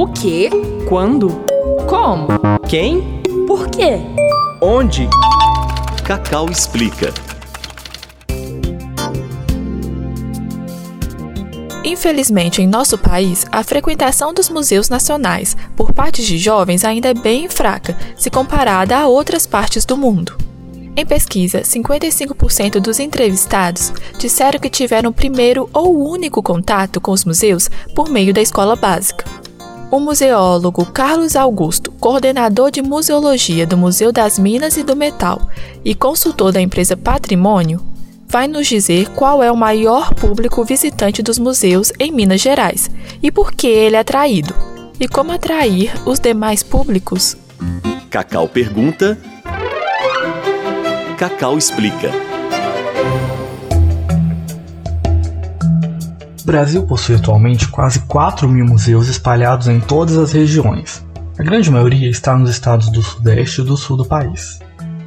O quê? Quando? Como? Quem? Por quê? Onde? Cacau explica. Infelizmente, em nosso país, a frequentação dos museus nacionais por parte de jovens ainda é bem fraca, se comparada a outras partes do mundo. Em pesquisa, 55% dos entrevistados disseram que tiveram o primeiro ou único contato com os museus por meio da escola básica. O museólogo Carlos Augusto, coordenador de museologia do Museu das Minas e do Metal e consultor da empresa Patrimônio, vai nos dizer qual é o maior público visitante dos museus em Minas Gerais e por que ele é atraído, e como atrair os demais públicos. Cacau pergunta. Cacau explica. Brasil possui atualmente quase 4 mil museus espalhados em todas as regiões. A grande maioria está nos estados do Sudeste e do Sul do país.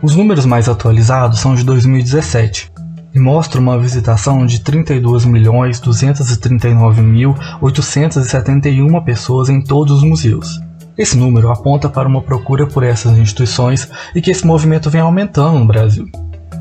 Os números mais atualizados são de 2017 e mostram uma visitação de 32.239.871 pessoas em todos os museus. Esse número aponta para uma procura por essas instituições e que esse movimento vem aumentando no Brasil.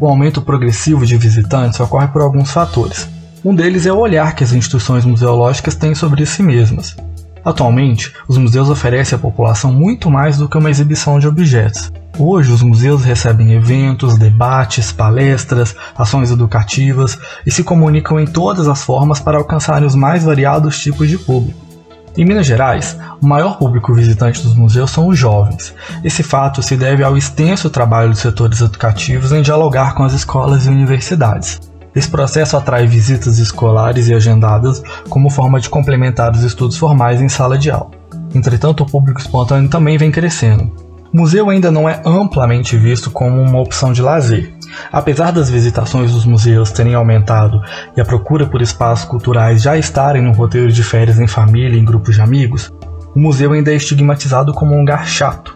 O aumento progressivo de visitantes ocorre por alguns fatores, um deles é o olhar que as instituições museológicas têm sobre si mesmas. Atualmente, os museus oferecem à população muito mais do que uma exibição de objetos. Hoje, os museus recebem eventos, debates, palestras, ações educativas e se comunicam em todas as formas para alcançarem os mais variados tipos de público. Em Minas Gerais, o maior público visitante dos museus são os jovens. Esse fato se deve ao extenso trabalho dos setores educativos em dialogar com as escolas e universidades. Esse processo atrai visitas escolares e agendadas como forma de complementar os estudos formais em sala de aula. Entretanto, o público espontâneo também vem crescendo. O museu ainda não é amplamente visto como uma opção de lazer. Apesar das visitações dos museus terem aumentado e a procura por espaços culturais já estarem no roteiro de férias em família e em grupos de amigos, o museu ainda é estigmatizado como um lugar chato,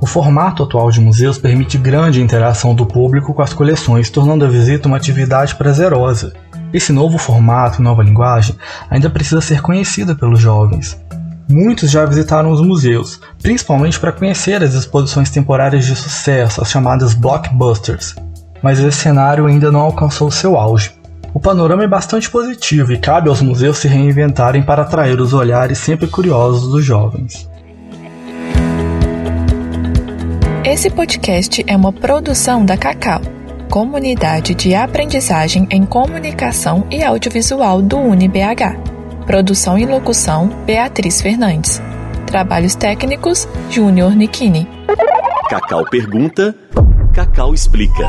o formato atual de museus permite grande interação do público com as coleções, tornando a visita uma atividade prazerosa. Esse novo formato e nova linguagem ainda precisa ser conhecida pelos jovens. Muitos já visitaram os museus, principalmente para conhecer as exposições temporárias de sucesso, as chamadas blockbusters, mas esse cenário ainda não alcançou seu auge. O panorama é bastante positivo e cabe aos museus se reinventarem para atrair os olhares sempre curiosos dos jovens. Esse podcast é uma produção da Cacau, comunidade de aprendizagem em comunicação e audiovisual do UniBH. Produção e locução: Beatriz Fernandes. Trabalhos técnicos: Júnior Nikini. Cacau pergunta, Cacau explica.